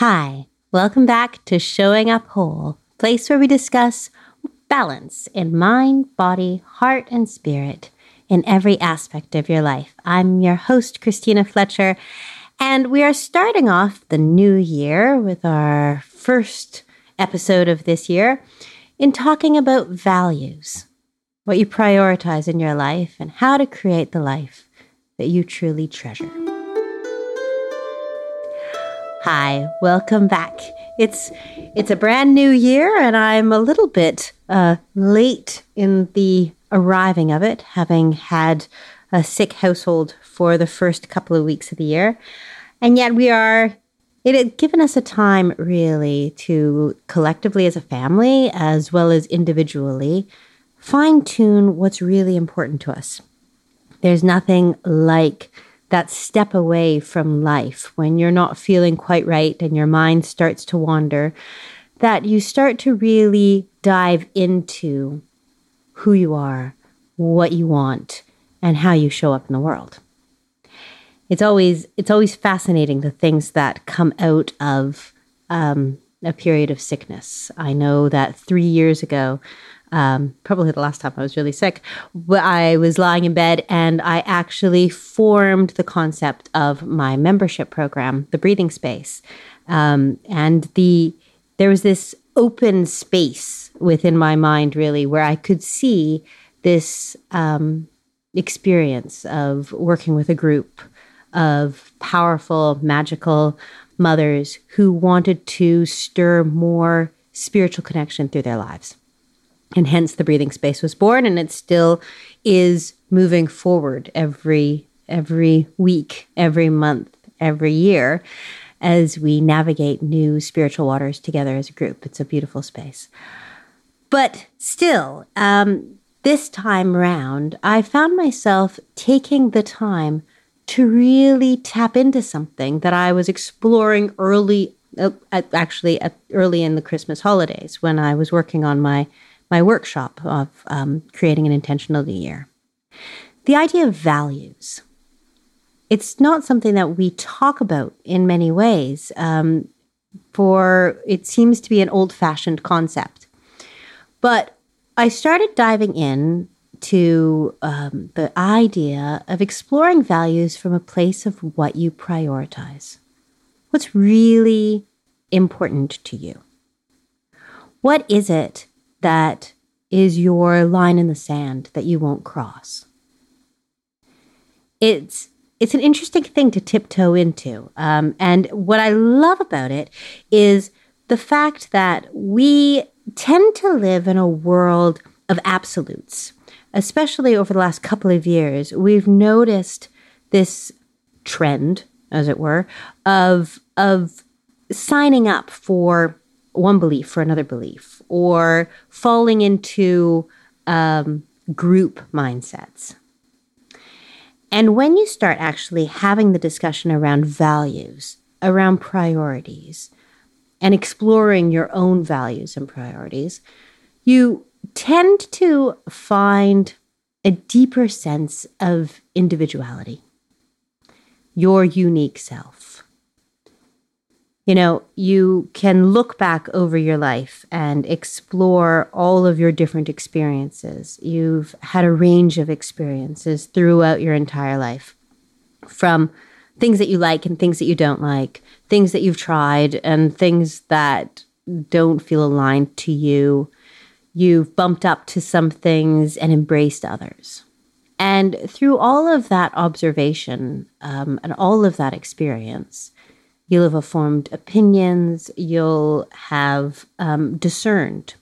Hi, welcome back to Showing Up Whole, place where we discuss balance in mind, body, heart, and spirit in every aspect of your life. I'm your host, Christina Fletcher, and we are starting off the new year with our first episode of this year in talking about values, what you prioritize in your life, and how to create the life that you truly treasure. Hi, welcome back. It's it's a brand new year, and I'm a little bit uh, late in the arriving of it, having had a sick household for the first couple of weeks of the year, and yet we are. It had given us a time really to collectively as a family, as well as individually, fine tune what's really important to us. There's nothing like that step away from life when you're not feeling quite right and your mind starts to wander, that you start to really dive into who you are, what you want, and how you show up in the world. It's always it's always fascinating the things that come out of um, a period of sickness. I know that three years ago, um, probably the last time I was really sick, I was lying in bed and I actually formed the concept of my membership program, the Breathing Space, um, and the there was this open space within my mind, really, where I could see this um, experience of working with a group of powerful, magical mothers who wanted to stir more spiritual connection through their lives and hence the breathing space was born and it still is moving forward every every week every month every year as we navigate new spiritual waters together as a group. It's a beautiful space. But still um, this time round i found myself taking the time to really tap into something that i was exploring early uh, actually early in the christmas holidays when i was working on my my workshop of um, creating an intentional new year. The idea of values. It's not something that we talk about in many ways, um, for it seems to be an old fashioned concept. But I started diving in to um, the idea of exploring values from a place of what you prioritize. What's really important to you? What is it that is your line in the sand that you won't cross. It's it's an interesting thing to tiptoe into, um, and what I love about it is the fact that we tend to live in a world of absolutes. Especially over the last couple of years, we've noticed this trend, as it were, of of signing up for one belief for another belief or falling into um, group mindsets. And when you start actually having the discussion around values, around priorities, and exploring your own values and priorities, you tend to find a deeper sense of individuality, your unique self you know, you can look back over your life and explore all of your different experiences. You've had a range of experiences throughout your entire life from things that you like and things that you don't like, things that you've tried and things that don't feel aligned to you. You've bumped up to some things and embraced others. And through all of that observation um, and all of that experience, You'll have formed opinions. You'll have um, discerned.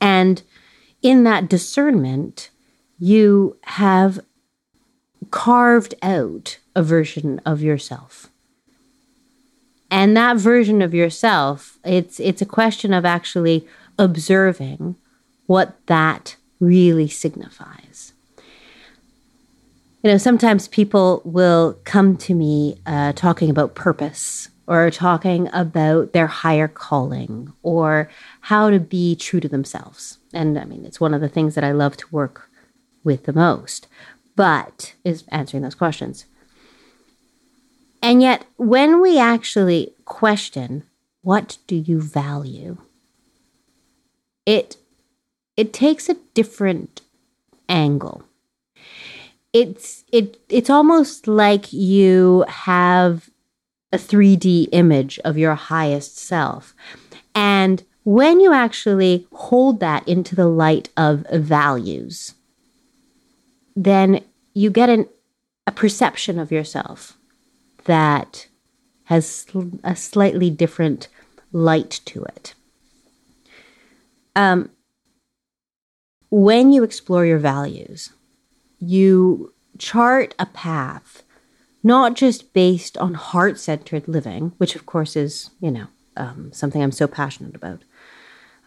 And in that discernment, you have carved out a version of yourself. And that version of yourself, it's it's a question of actually observing what that really signifies you know, sometimes people will come to me uh, talking about purpose or talking about their higher calling or how to be true to themselves. And I mean, it's one of the things that I love to work with the most, but is answering those questions. And yet, when we actually question, what do you value? It it takes a different angle. It's it it's almost like you have a 3D image of your highest self. And when you actually hold that into the light of values, then you get an, a perception of yourself that has a slightly different light to it. Um, when you explore your values, you chart a path not just based on heart centered living, which of course is, you know, um, something I'm so passionate about,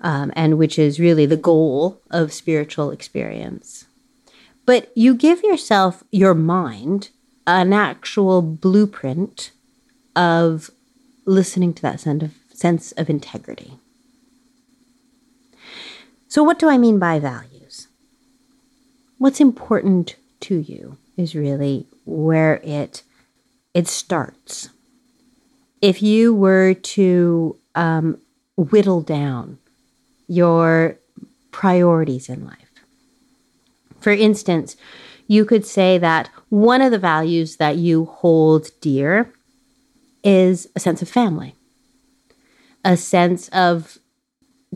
um, and which is really the goal of spiritual experience. But you give yourself, your mind, an actual blueprint of listening to that sense of, sense of integrity. So, what do I mean by values? What's important to you is really where it it starts. If you were to um, whittle down your priorities in life, for instance, you could say that one of the values that you hold dear is a sense of family, a sense of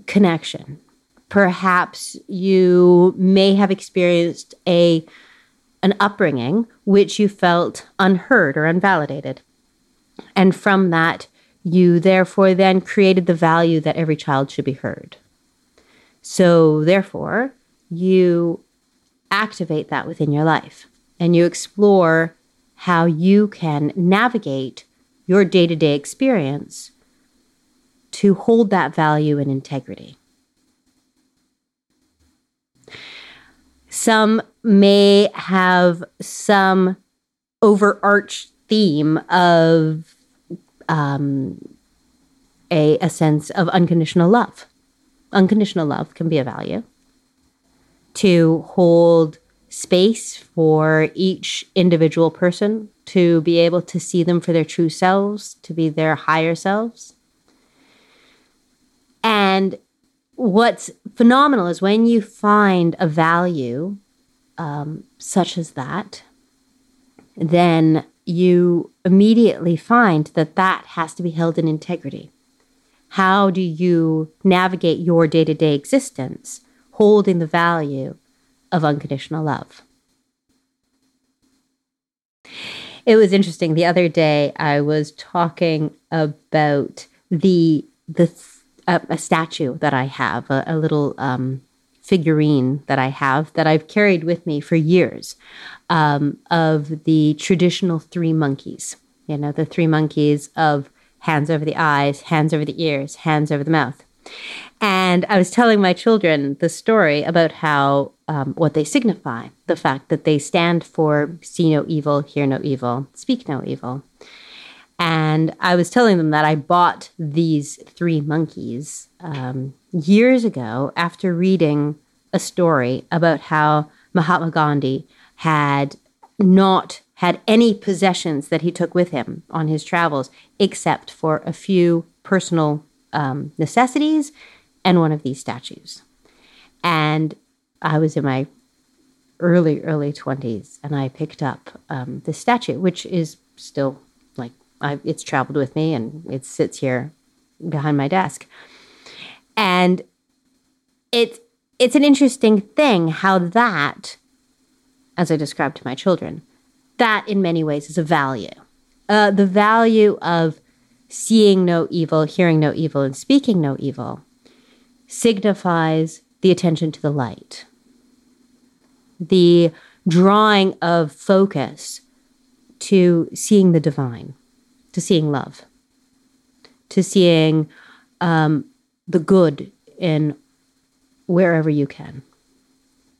connection. Perhaps you may have experienced a an upbringing which you felt unheard or invalidated. And from that, you therefore then created the value that every child should be heard. So, therefore, you activate that within your life and you explore how you can navigate your day to day experience to hold that value and integrity. Some may have some overarch theme of um, a, a sense of unconditional love. Unconditional love can be a value. To hold space for each individual person, to be able to see them for their true selves, to be their higher selves. And what's phenomenal is when you find a value um, such as that, then you immediately find that that has to be held in integrity. How do you navigate your day to day existence holding the value of unconditional love? It was interesting. The other day, I was talking about the the a, a statue that I have, a, a little um, figurine that I have that I've carried with me for years um, of the traditional three monkeys. You know, the three monkeys of hands over the eyes, hands over the ears, hands over the mouth. And I was telling my children the story about how um, what they signify, the fact that they stand for see no evil, hear no evil, speak no evil. And I was telling them that I bought these three monkeys um, years ago after reading a story about how Mahatma Gandhi had not had any possessions that he took with him on his travels except for a few personal um, necessities and one of these statues. And I was in my early, early 20s and I picked up um, this statue, which is still I, it's traveled with me and it sits here behind my desk. And it's it's an interesting thing how that, as I described to my children, that in many ways is a value. Uh, the value of seeing no evil, hearing no evil, and speaking no evil signifies the attention to the light, the drawing of focus to seeing the divine to seeing love, to seeing um, the good in wherever you can,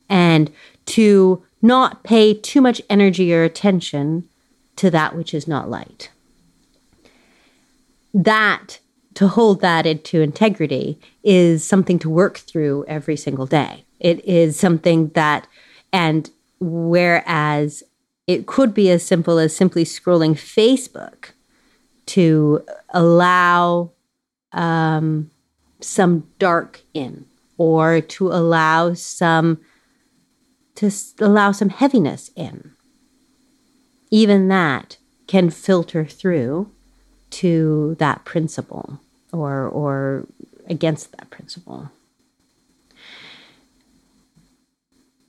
and to not pay too much energy or attention to that which is not light. That, to hold that into integrity, is something to work through every single day. It is something that, and whereas it could be as simple as simply scrolling Facebook to allow um, some dark in or to allow some to allow some heaviness in. Even that can filter through to that principle or or against that principle.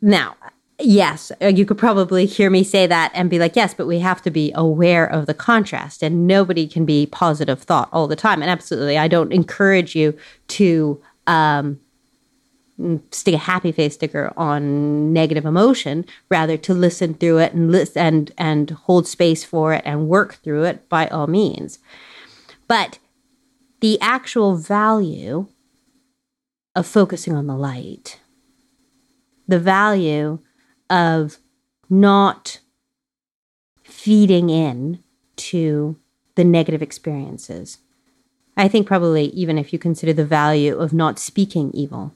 Now Yes, uh, you could probably hear me say that and be like, yes, but we have to be aware of the contrast, and nobody can be positive thought all the time. And absolutely, I don't encourage you to um, stick a happy face sticker on negative emotion, rather to listen through it and listen and and hold space for it and work through it by all means. But the actual value of focusing on the light, the value of not feeding in to the negative experiences. I think probably even if you consider the value of not speaking evil,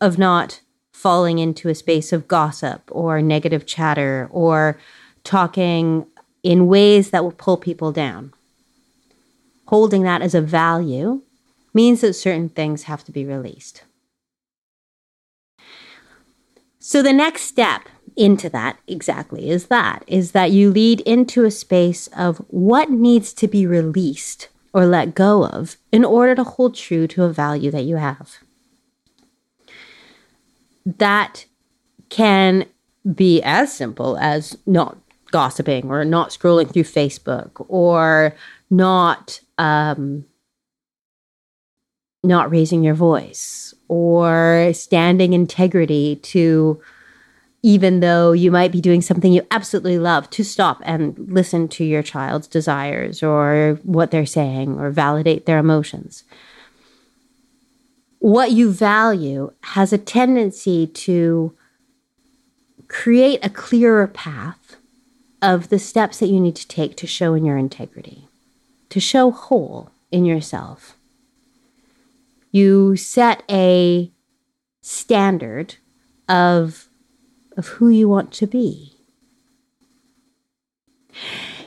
of not falling into a space of gossip or negative chatter or talking in ways that will pull people down. Holding that as a value means that certain things have to be released. So the next step into that exactly is that is that you lead into a space of what needs to be released or let go of in order to hold true to a value that you have. That can be as simple as not gossiping or not scrolling through Facebook or not um, not raising your voice or standing integrity to even though you might be doing something you absolutely love to stop and listen to your child's desires or what they're saying or validate their emotions. What you value has a tendency to create a clearer path of the steps that you need to take to show in your integrity to show whole in yourself you set a standard of of who you want to be.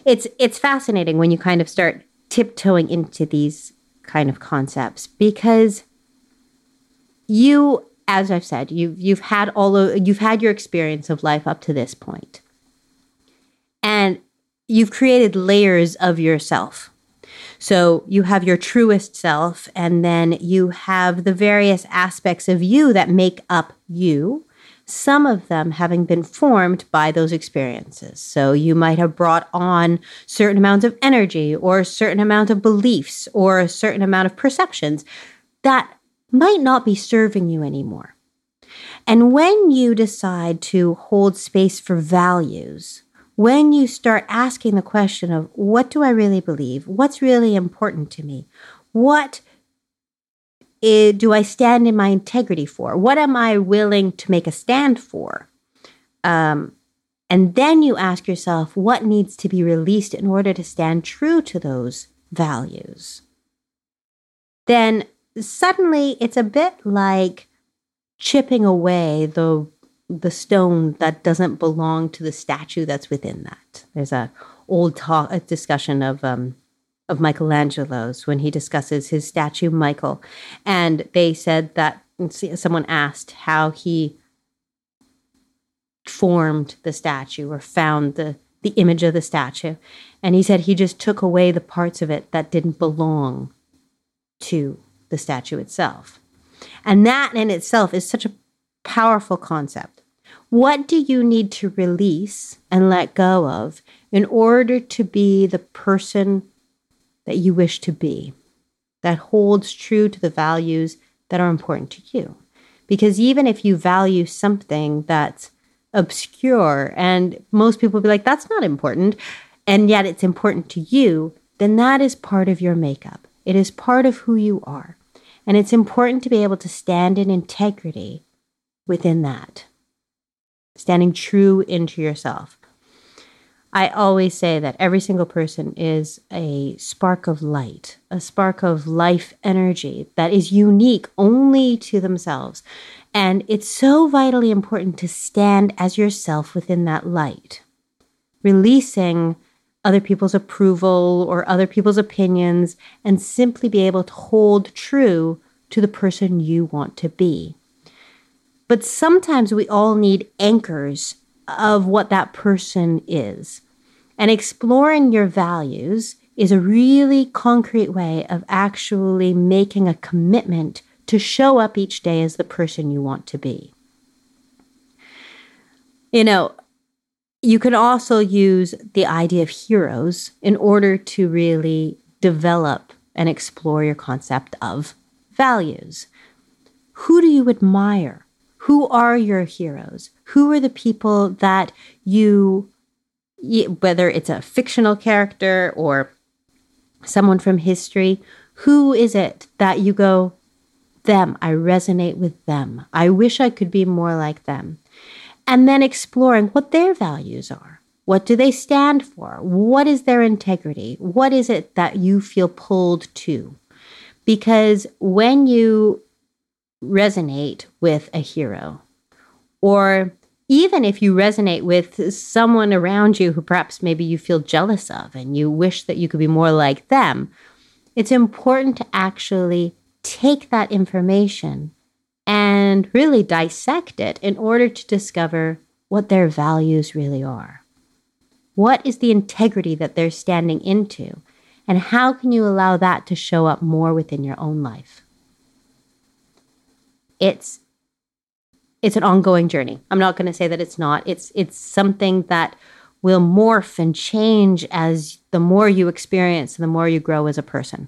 It's it's fascinating when you kind of start tiptoeing into these kind of concepts because you as I've said, you've you've had all of you've had your experience of life up to this point. And you've created layers of yourself so you have your truest self, and then you have the various aspects of you that make up you, some of them having been formed by those experiences. So you might have brought on certain amounts of energy or a certain amount of beliefs or a certain amount of perceptions that might not be serving you anymore. And when you decide to hold space for values, when you start asking the question of what do I really believe? What's really important to me? What is, do I stand in my integrity for? What am I willing to make a stand for? Um, and then you ask yourself what needs to be released in order to stand true to those values. Then suddenly it's a bit like chipping away the the stone that doesn't belong to the statue that's within that. There's a old talk a discussion of um, of Michelangelo's when he discusses his statue Michael, and they said that someone asked how he formed the statue or found the the image of the statue, and he said he just took away the parts of it that didn't belong to the statue itself. And that in itself is such a powerful concept what do you need to release and let go of in order to be the person that you wish to be, that holds true to the values that are important to you? Because even if you value something that's obscure and most people will be like, that's not important, and yet it's important to you, then that is part of your makeup. It is part of who you are. And it's important to be able to stand in integrity within that standing true into yourself. I always say that every single person is a spark of light, a spark of life energy that is unique only to themselves. And it's so vitally important to stand as yourself within that light, releasing other people's approval or other people's opinions and simply be able to hold true to the person you want to be. But sometimes we all need anchors of what that person is. And exploring your values is a really concrete way of actually making a commitment to show up each day as the person you want to be. You know, you can also use the idea of heroes in order to really develop and explore your concept of values. Who do you admire? Who are your heroes? Who are the people that you, whether it's a fictional character or someone from history, who is it that you go, them, I resonate with them. I wish I could be more like them and then exploring what their values are. What do they stand for? What is their integrity? What is it that you feel pulled to? Because when you resonate with a hero, or even if you resonate with someone around you who perhaps maybe you feel jealous of and you wish that you could be more like them, it's important to actually take that information and really dissect it in order to discover what their values really are. What is the integrity that they're standing into? And how can you allow that to show up more within your own life? It's it's an ongoing journey. I'm not going to say that it's not. It's it's something that will morph and change as the more you experience, and the more you grow as a person.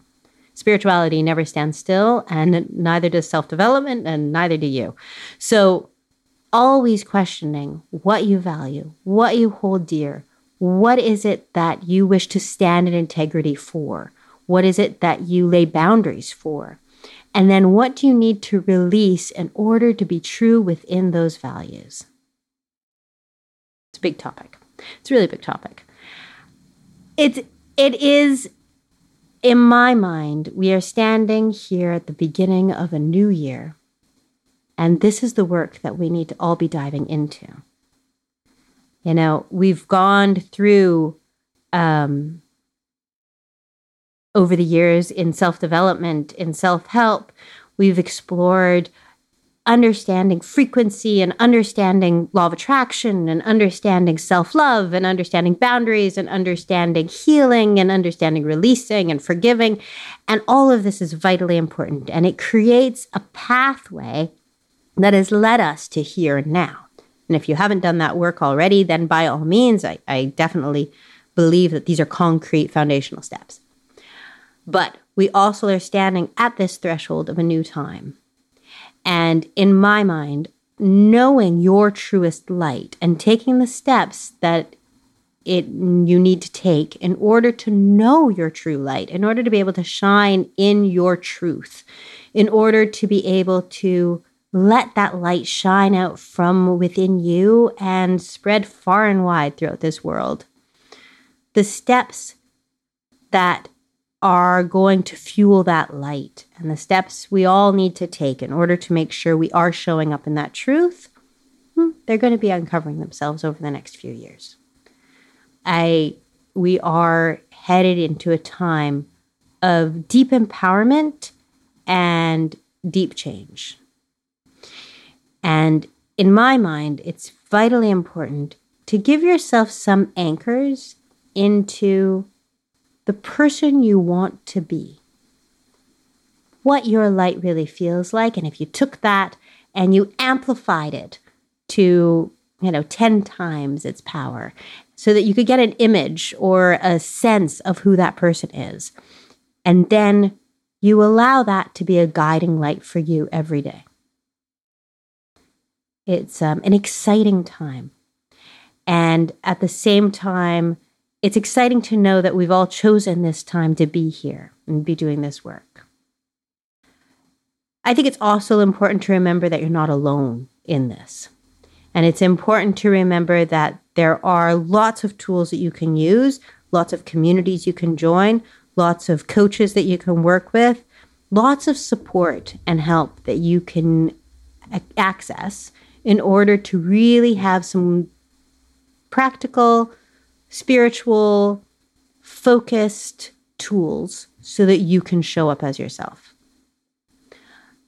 Spirituality never stands still, and neither does self development, and neither do you. So, always questioning what you value, what you hold dear. What is it that you wish to stand in integrity for? What is it that you lay boundaries for? And then what do you need to release in order to be true within those values? It's a big topic. It's a really big topic. It's it is in my mind, we are standing here at the beginning of a new year, and this is the work that we need to all be diving into. You know, we've gone through um, over the years in self development, in self help, we've explored understanding frequency and understanding law of attraction and understanding self love and understanding boundaries and understanding healing and understanding releasing and forgiving. And all of this is vitally important. And it creates a pathway that has led us to here and now. And if you haven't done that work already, then by all means, I, I definitely believe that these are concrete foundational steps. But we also are standing at this threshold of a new time and in my mind, knowing your truest light and taking the steps that it you need to take in order to know your true light, in order to be able to shine in your truth, in order to be able to let that light shine out from within you and spread far and wide throughout this world. The steps that are going to fuel that light and the steps we all need to take in order to make sure we are showing up in that truth, hmm, they're going to be uncovering themselves over the next few years. I we are headed into a time of deep empowerment and deep change. And in my mind, it's vitally important to give yourself some anchors into the person you want to be, what your light really feels like. And if you took that and you amplified it to, you know, 10 times its power so that you could get an image or a sense of who that person is. And then you allow that to be a guiding light for you every day. It's um, an exciting time. And at the same time, it's exciting to know that we've all chosen this time to be here and be doing this work. I think it's also important to remember that you're not alone in this. And it's important to remember that there are lots of tools that you can use, lots of communities you can join, lots of coaches that you can work with, lots of support and help that you can access in order to really have some practical spiritual focused tools so that you can show up as yourself.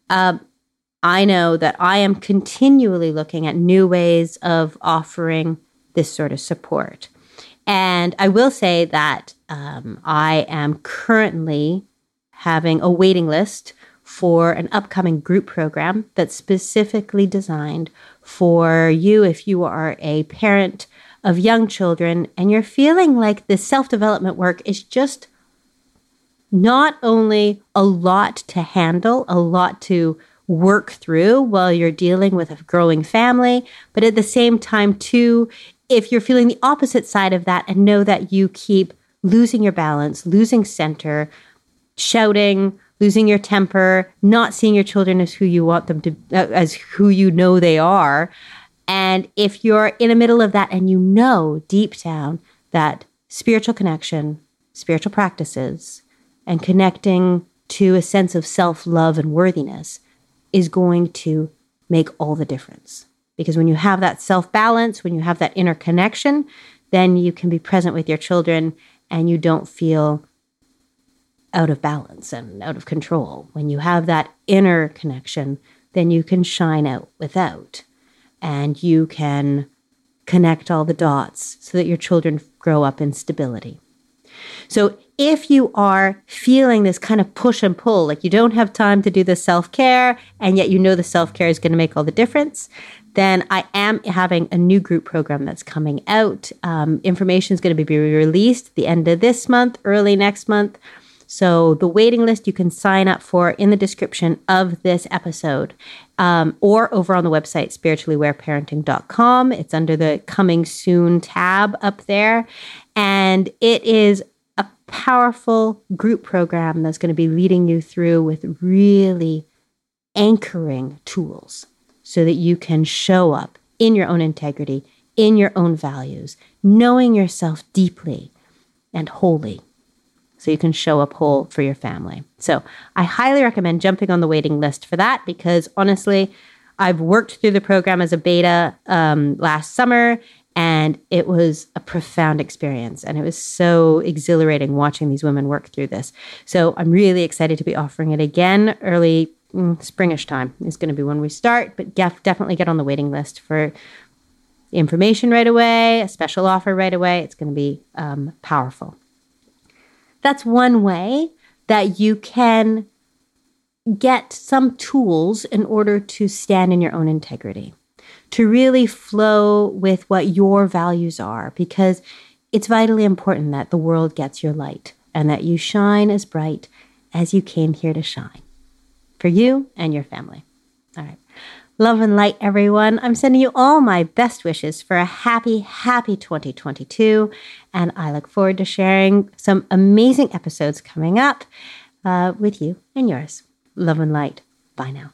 Um, I know that I am continually looking at new ways of offering this sort of support. And I will say that um, I am currently having a waiting list for an upcoming group program that's specifically designed for you if you are a parent of young children and you're feeling like the self development work is just not only a lot to handle, a lot to work through while you're dealing with a growing family, but at the same time, too, if you're feeling the opposite side of that and know that you keep losing your balance, losing center, shouting, losing your temper, not seeing your children as who you want them to, uh, as who you know they are. And if you're in the middle of that and you know deep down that spiritual connection, spiritual practices, and connecting to a sense of self love and worthiness is going to make all the difference. Because when you have that self balance, when you have that inner connection, then you can be present with your children and you don't feel out of balance and out of control. When you have that inner connection, then you can shine out without and you can connect all the dots so that your children grow up in stability. So, if you are feeling this kind of push and pull, like you don't have time to do the self care, and yet you know the self care is going to make all the difference, then I am having a new group program that's coming out. Um, information is going to be released the end of this month, early next month. So the waiting list you can sign up for in the description of this episode um, or over on the website spirituallyawareparenting.com. It's under the coming soon tab up there. And it is a powerful group program that's going to be leading you through with really anchoring tools so that you can show up in your own integrity, in your own values, knowing yourself deeply and wholly so you can show up whole for your family. So I highly recommend jumping on the waiting list for that because honestly, I've worked through the program as a beta um, last summer and it was a profound experience and it was so exhilarating watching these women work through this. So I'm really excited to be offering it again early mm, springish time is going to be when we start, but def- definitely get on the waiting list for information right away, a special offer right away. It's going to be um, powerful. That's one way that you can get some tools in order to stand in your own integrity, to really flow with what your values are, because it's vitally important that the world gets your light and that you shine as bright as you came here to shine for you and your family. All right. Love and light, everyone. I'm sending you all my best wishes for a happy, happy 2022. And I look forward to sharing some amazing episodes coming up uh, with you and yours. Love and light. Bye now.